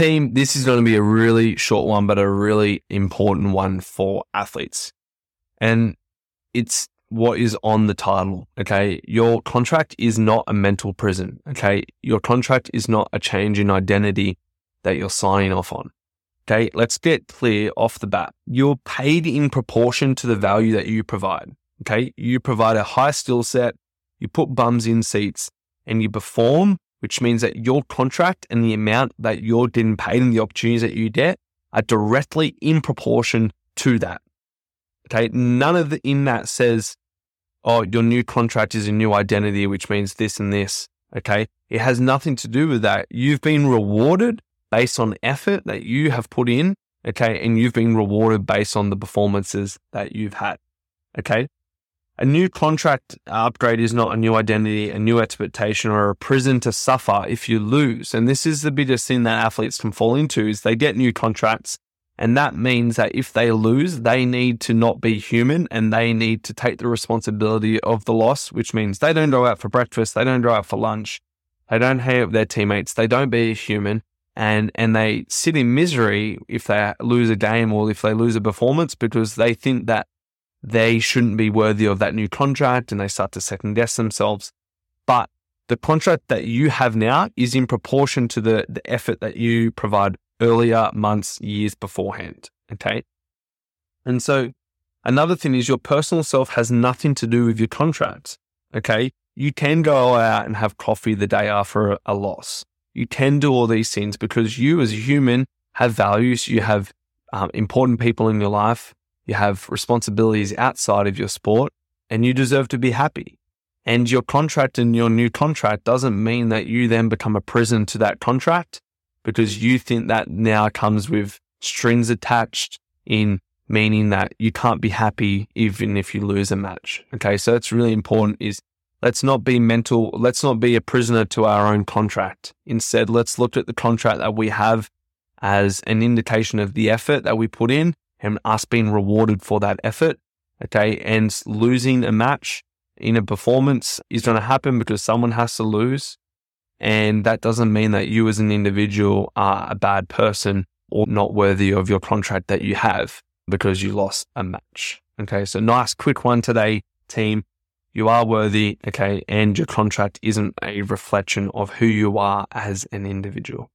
team, this is going to be a really short one, but a really important one for athletes. And it's what is on the title. Okay. Your contract is not a mental prison. Okay. Your contract is not a change in identity that you're signing off on. Okay. Let's get clear off the bat. You're paid in proportion to the value that you provide. Okay. You provide a high skill set, you put bums in seats, and you perform, which means that your contract and the amount that you're getting paid and the opportunities that you get are directly in proportion to that. Okay. None of the in that says, oh, your new contract is a new identity, which means this and this. Okay. It has nothing to do with that. You've been rewarded based on effort that you have put in. Okay. And you've been rewarded based on the performances that you've had. Okay. A new contract upgrade is not a new identity, a new expectation, or a prison to suffer if you lose. And this is the biggest thing that athletes can fall into is they get new contracts. And that means that if they lose, they need to not be human and they need to take the responsibility of the loss, which means they don't go out for breakfast, they don't go out for lunch, they don't hang with their teammates, they don't be a human, and and they sit in misery if they lose a game or if they lose a performance because they think that they shouldn't be worthy of that new contract and they start to second guess themselves. But the contract that you have now is in proportion to the, the effort that you provide earlier months, years beforehand. Okay. And so another thing is your personal self has nothing to do with your contract. Okay. You can go out and have coffee the day after a loss. You can do all these things because you as a human have values. You have um, important people in your life you have responsibilities outside of your sport and you deserve to be happy. And your contract and your new contract doesn't mean that you then become a prison to that contract because you think that now comes with strings attached in meaning that you can't be happy even if you lose a match. Okay. So it's really important is let's not be mental. Let's not be a prisoner to our own contract. Instead, let's look at the contract that we have as an indication of the effort that we put in and us being rewarded for that effort. Okay. And losing a match in a performance is going to happen because someone has to lose. And that doesn't mean that you as an individual are a bad person or not worthy of your contract that you have because you lost a match. Okay. So nice, quick one today, team. You are worthy. Okay. And your contract isn't a reflection of who you are as an individual.